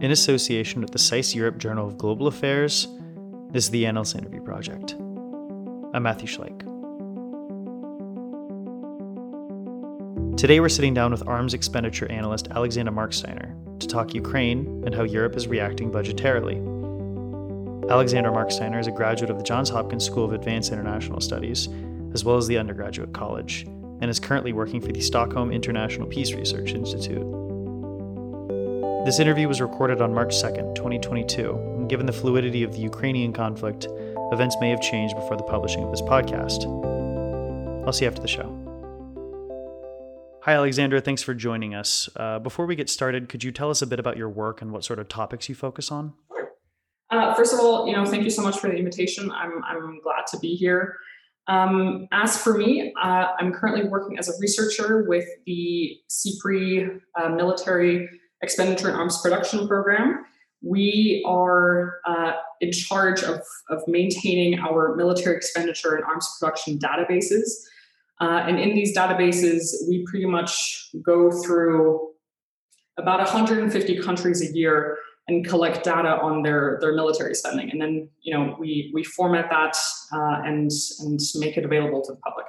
in association with the SAIS Europe Journal of Global Affairs. This is the Analyst Interview Project. I'm Matthew Schleich. Today we're sitting down with arms expenditure analyst Alexandra Marksteiner to talk Ukraine and how Europe is reacting budgetarily. Alexandra Marksteiner is a graduate of the Johns Hopkins School of Advanced International Studies, as well as the undergraduate college, and is currently working for the Stockholm International Peace Research Institute. This interview was recorded on March 2nd, 2022, and given the fluidity of the Ukrainian conflict, events may have changed before the publishing of this podcast. I'll see you after the show. Hi, Alexandra. Thanks for joining us. Uh, before we get started, could you tell us a bit about your work and what sort of topics you focus on? Uh, first of all, you know, thank you so much for the invitation. I'm, I'm glad to be here. Um, as for me, uh, I'm currently working as a researcher with the SIPRI uh, Military Expenditure and Arms Production Program. We are uh, in charge of, of maintaining our military expenditure and arms production databases. Uh, and in these databases, we pretty much go through about 150 countries a year and collect data on their their military spending, and then you know we we format that uh, and and make it available to the public.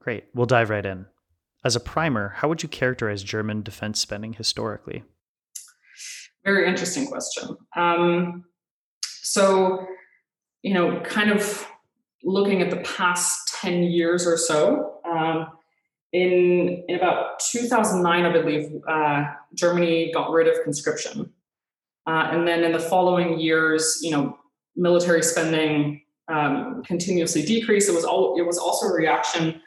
Great, we'll dive right in. As a primer, how would you characterize German defense spending historically? Very interesting question. Um, so, you know, kind of looking at the past 10 years or so, um, in, in about 2009, I believe, uh, Germany got rid of conscription. Uh, and then in the following years, you know, military spending um, continuously decreased. It was all, it was also a reaction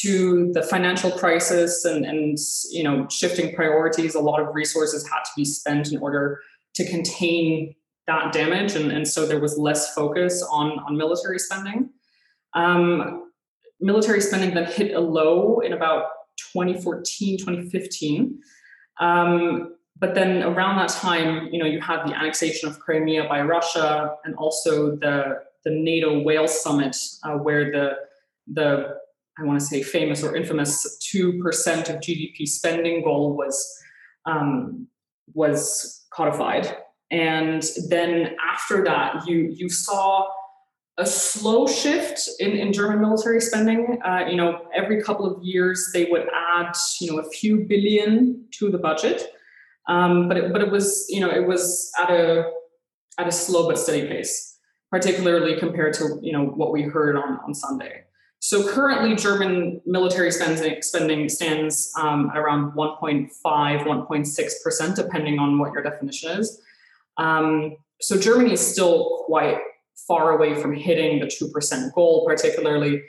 to the financial crisis and, and you know shifting priorities. A lot of resources had to be spent in order to contain that damage, and, and so there was less focus on on military spending. Um, military spending then hit a low in about 2014, 2015. Um, but then around that time, you know, you had the annexation of Crimea by Russia, and also the the NATO Wales summit, uh, where the the I want to say famous or infamous two percent of GDP spending goal was um, was codified, and then after that, you you saw a slow shift in, in German military spending. Uh, you know, every couple of years they would add you know a few billion to the budget um, but it, but it was you know it was at a at a slow but steady pace, particularly compared to you know what we heard on on Sunday. So currently, German military spending spending stands um, at around 1.5, 1.6 percent, depending on what your definition is. Um, so Germany is still quite far away from hitting the two percent goal, particularly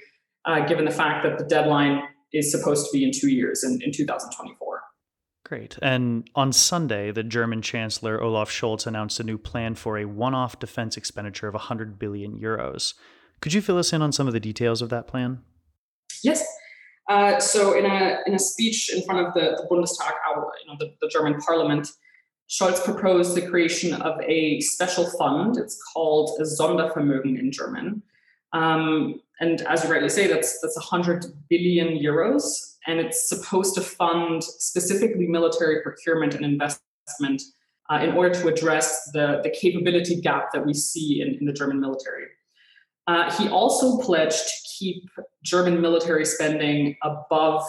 uh, given the fact that the deadline is supposed to be in two years in, in 2024. Great. And on Sunday, the German Chancellor Olaf Scholz announced a new plan for a one off defense expenditure of 100 billion euros. Could you fill us in on some of the details of that plan? Yes. Uh, so, in a, in a speech in front of the, the Bundestag, you know, the, the German parliament, Scholz proposed the creation of a special fund. It's called a Sondervermögen in German. Um, and as you rightly say, that's that's 100 billion euros and it's supposed to fund specifically military procurement and investment uh, in order to address the, the capability gap that we see in, in the German military. Uh, he also pledged to keep German military spending above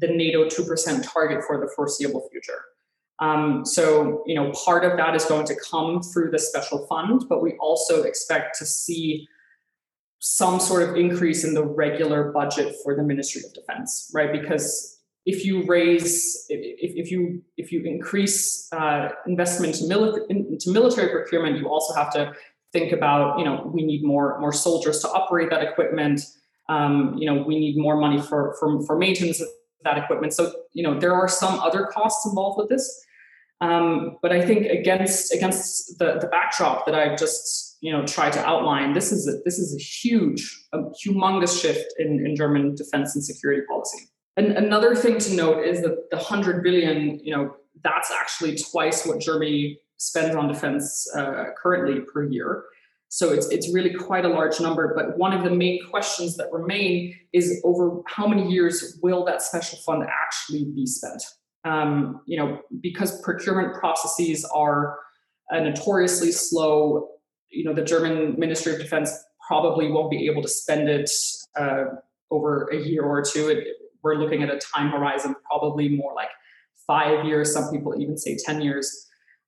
the NATO 2% target for the foreseeable future. Um, so, you know, part of that is going to come through the special fund, but we also expect to see some sort of increase in the regular budget for the Ministry of Defense, right? Because if you raise, if, if you if you increase uh, investment to mili- into military procurement, you also have to think about, you know, we need more more soldiers to operate that equipment. Um, you know, we need more money for for for maintenance of that equipment. So, you know, there are some other costs involved with this. Um, but I think against against the the backdrop that I've just you know try to outline this is a, this is a huge a humongous shift in, in german defense and security policy and another thing to note is that the 100 billion you know that's actually twice what germany spends on defense uh, currently per year so it's it's really quite a large number but one of the main questions that remain is over how many years will that special fund actually be spent um, you know because procurement processes are uh, notoriously slow. You know, the German Ministry of Defense probably won't be able to spend it uh, over a year or two. It, we're looking at a time horizon probably more like five years. Some people even say ten years.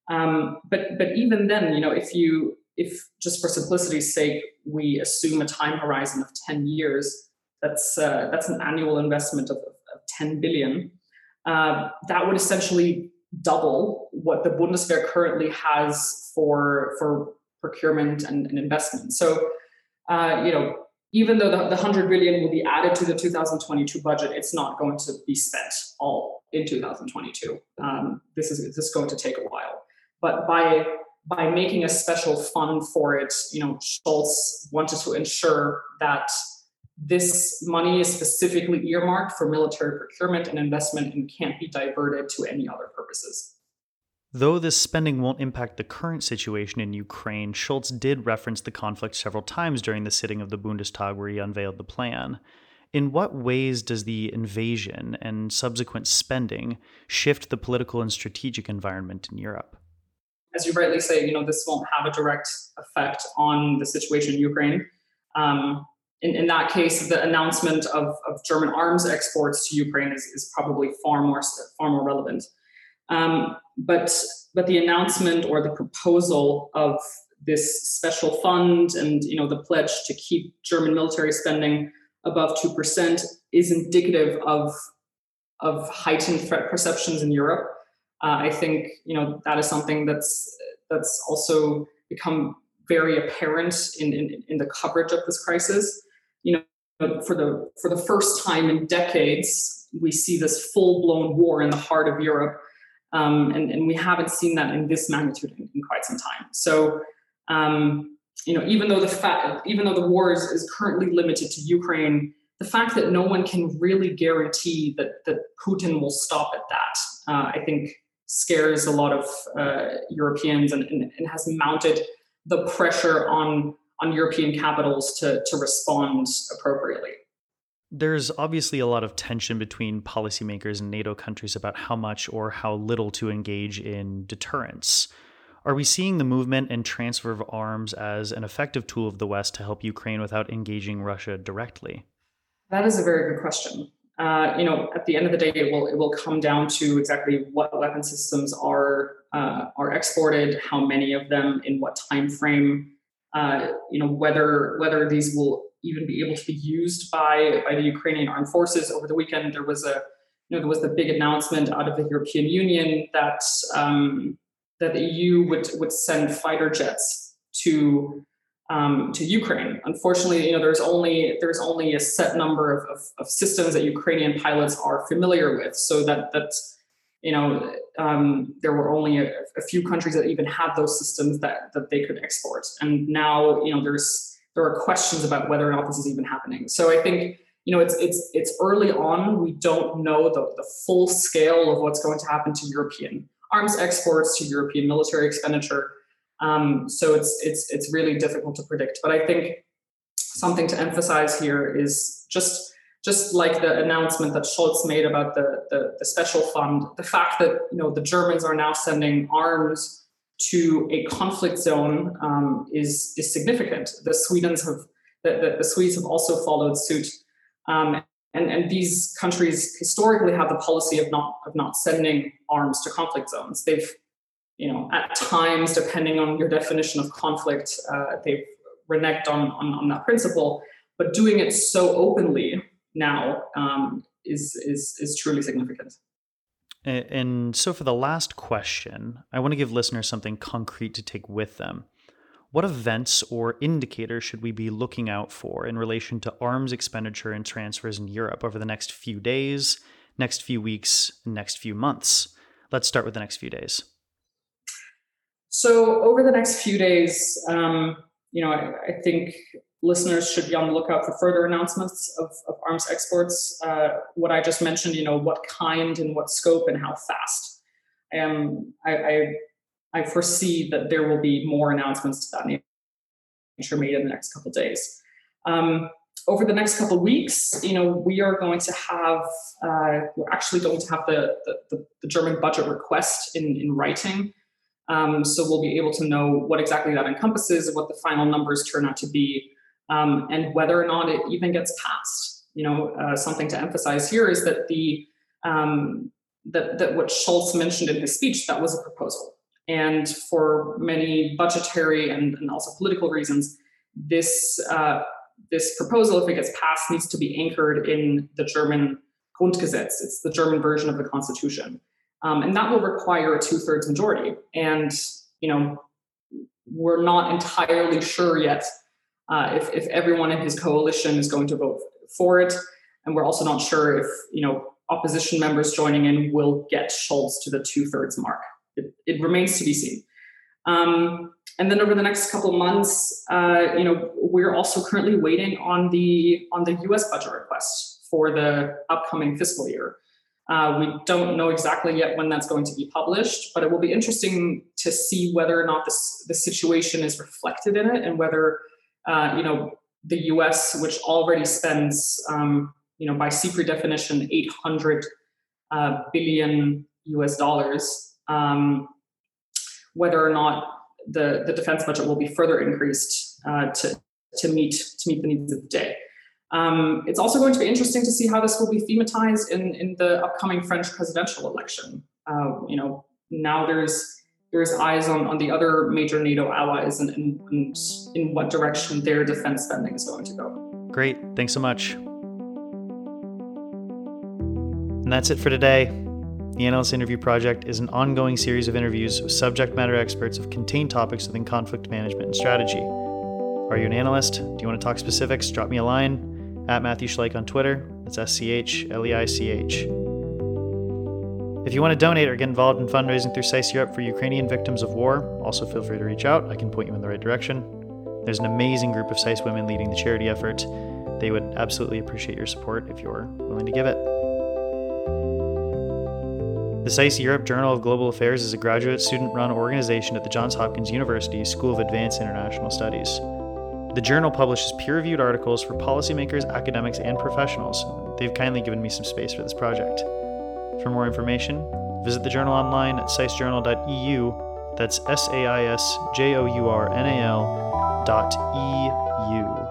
Um, but but even then, you know, if you if just for simplicity's sake we assume a time horizon of ten years, that's uh, that's an annual investment of, of ten billion. Uh, that would essentially double what the Bundeswehr currently has for for procurement and, and investment. So, uh, you know, even though the, the 100 billion will be added to the 2022 budget, it's not going to be spent all in 2022. Um, this is this is going to take a while. But by by making a special fund for it, you know, Scholz wanted to ensure that this money is specifically earmarked for military procurement and investment and can't be diverted to any other purposes. Though this spending won't impact the current situation in Ukraine, Scholz did reference the conflict several times during the sitting of the Bundestag where he unveiled the plan. In what ways does the invasion and subsequent spending shift the political and strategic environment in Europe? As you rightly say, you know this won't have a direct effect on the situation in Ukraine. Um, in, in that case, the announcement of, of German arms exports to Ukraine is, is probably far more far more relevant. Um, but but the announcement or the proposal of this special fund and you know the pledge to keep German military spending above two percent is indicative of of heightened threat perceptions in Europe. Uh, I think you know that is something that's that's also become very apparent in, in, in the coverage of this crisis you know, for the for the first time in decades, we see this full blown war in the heart of Europe, um, and and we haven't seen that in this magnitude in, in quite some time. So. Um, you know, even though the fact, even though the war is, is currently limited to Ukraine, the fact that no one can really guarantee that that Putin will stop at that, uh, I think, scares a lot of uh, Europeans and, and, and, has mounted the pressure on on European capitals to, to respond appropriately. There's obviously a lot of tension between policymakers and NATO countries about how much or how little to engage in deterrence. Are we seeing the movement and transfer of arms as an effective tool of the West to help Ukraine without engaging Russia directly? That is a very good question. Uh, you know, at the end of the day, it will it will come down to exactly what weapon systems are uh, are exported, how many of them, in what time frame, uh, you know whether whether these will even be able to be used by by the Ukrainian armed forces. Over the weekend, there was a you know there was the big announcement out of the European Union that um, that the EU would would send fighter jets to um, to Ukraine. Unfortunately, you know there's only there's only a set number of, of, of systems that Ukrainian pilots are familiar with, so that that's you know, um, there were only a, a, few countries that even had those systems that that they could export, and now you know there's there are questions about whether or not this is even happening. So I think you know it's it's it's early on. We don't know the the full scale of what's going to happen to European arms exports, to European military expenditure. Um, so it's it's it's really difficult to predict. But I think something to emphasize here is just just like the announcement that Scholz made about the, the, the, special fund, the fact that you know the Germans are now sending arms to a conflict zone um, is is significant. The Swedes have the, the, the Swedes have also followed suit, um, and and these countries historically have the policy of not of not sending arms to conflict zones. They've you know at times, depending on your definition of conflict, uh, they've reneged on, on on that principle, but doing it so openly now um, is is is truly significant. And so, for the last question, I want to give listeners something concrete to take with them. What events or indicators should we be looking out for in relation to arms expenditure and transfers in Europe over the next few days, next few weeks, next few months? Let's start with the next few days. So, over the next few days, um, you know, I, I, think listeners should be on the lookout for further announcements of, of arms exports. Uh, what I just mentioned, you know, what kind and what scope and how fast. Um, I, I, I foresee that there will be more announcements to that nature made in the next couple days. Um, over the next couple weeks, you know, we are going to have, uh, we're actually going to have the, the, the German budget request in, in writing Um, so we'll be able to know what exactly that encompasses, what the final numbers turn out to be, um, and whether or not it even gets passed. You know, uh, something to emphasize here is that the um, that, that what Scholz mentioned in his speech that was a proposal, and for many budgetary and, and also political reasons, this uh, this proposal, if it gets passed, needs to be anchored in the German Grundgesetz. It's the German version of the Constitution, um, and that will require a two-thirds majority. And you know, we're not entirely sure yet uh, if if everyone in his coalition is going to vote for it, and we're also not sure if you know opposition members joining in will get Scholz to the two-thirds mark. It, it remains to be seen. Um, and then over the next couple of months, uh, you know, we're also currently waiting on the on the U.S. budget request for the upcoming fiscal year. Uh, we don't know exactly yet when that's going to be published, but it will be interesting to see whether or not this the situation is reflected in it, and whether uh, you know the U.S., which already spends um, you know by SIPRI definition 800 uh, billion U.S. dollars, um, whether or not the, the defense budget will be further increased uh, to, to, meet, to meet the needs of the day. Um, it's also going to be interesting to see how this will be thematized in, in the upcoming French presidential election. Uh, you know, now there's there's eyes on, on the other major NATO allies and, and, and in what direction their defense spending is going to go. Great. Thanks so much. And that's it for today. The Analyst Interview Project is an ongoing series of interviews with subject matter experts of contained topics within conflict management and strategy. Are you an analyst? Do you want to talk specifics? Drop me a line at Matthew Schleich on Twitter. That's S C H L E I C H. If you want to donate or get involved in fundraising through SAIS Europe for Ukrainian victims of war, also feel free to reach out. I can point you in the right direction. There's an amazing group of SAIS women leading the charity effort. They would absolutely appreciate your support if you're willing to give it. The SAIS Europe Journal of Global Affairs is a graduate student run organization at the Johns Hopkins University School of Advanced International Studies. The journal publishes peer reviewed articles for policymakers, academics, and professionals. They've kindly given me some space for this project. For more information, visit the journal online at saisjournal.eu. That's S A I S J O U R N A L dot E U.